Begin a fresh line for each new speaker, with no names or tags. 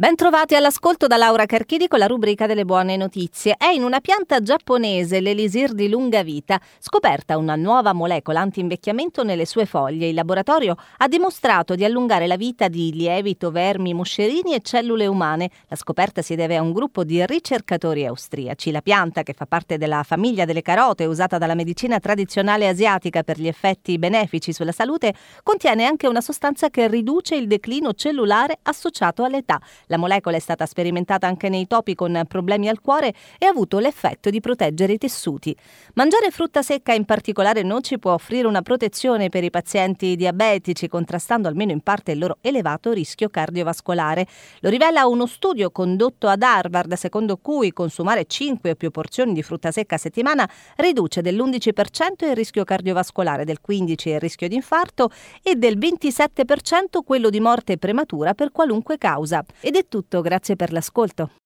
Bentrovati all'ascolto da Laura Carchidi con la rubrica delle buone notizie. È in una pianta giapponese, l'elisir di lunga vita, scoperta una nuova molecola anti-invecchiamento nelle sue foglie. Il laboratorio ha dimostrato di allungare la vita di lievito, vermi, moscerini e cellule umane. La scoperta si deve a un gruppo di ricercatori austriaci. La pianta, che fa parte della famiglia delle carote usata dalla medicina tradizionale asiatica per gli effetti benefici sulla salute, contiene anche una sostanza che riduce il declino cellulare associato all'età. La molecola è stata sperimentata anche nei topi con problemi al cuore e ha avuto l'effetto di proteggere i tessuti. Mangiare frutta secca, in particolare noci, può offrire una protezione per i pazienti diabetici, contrastando almeno in parte il loro elevato rischio cardiovascolare. Lo rivela uno studio condotto ad Harvard, secondo cui consumare 5 o più porzioni di frutta secca a settimana riduce dell'11% il rischio cardiovascolare, del 15% il rischio di infarto e del 27% quello di morte prematura per qualunque causa. È tutto, grazie per l'ascolto.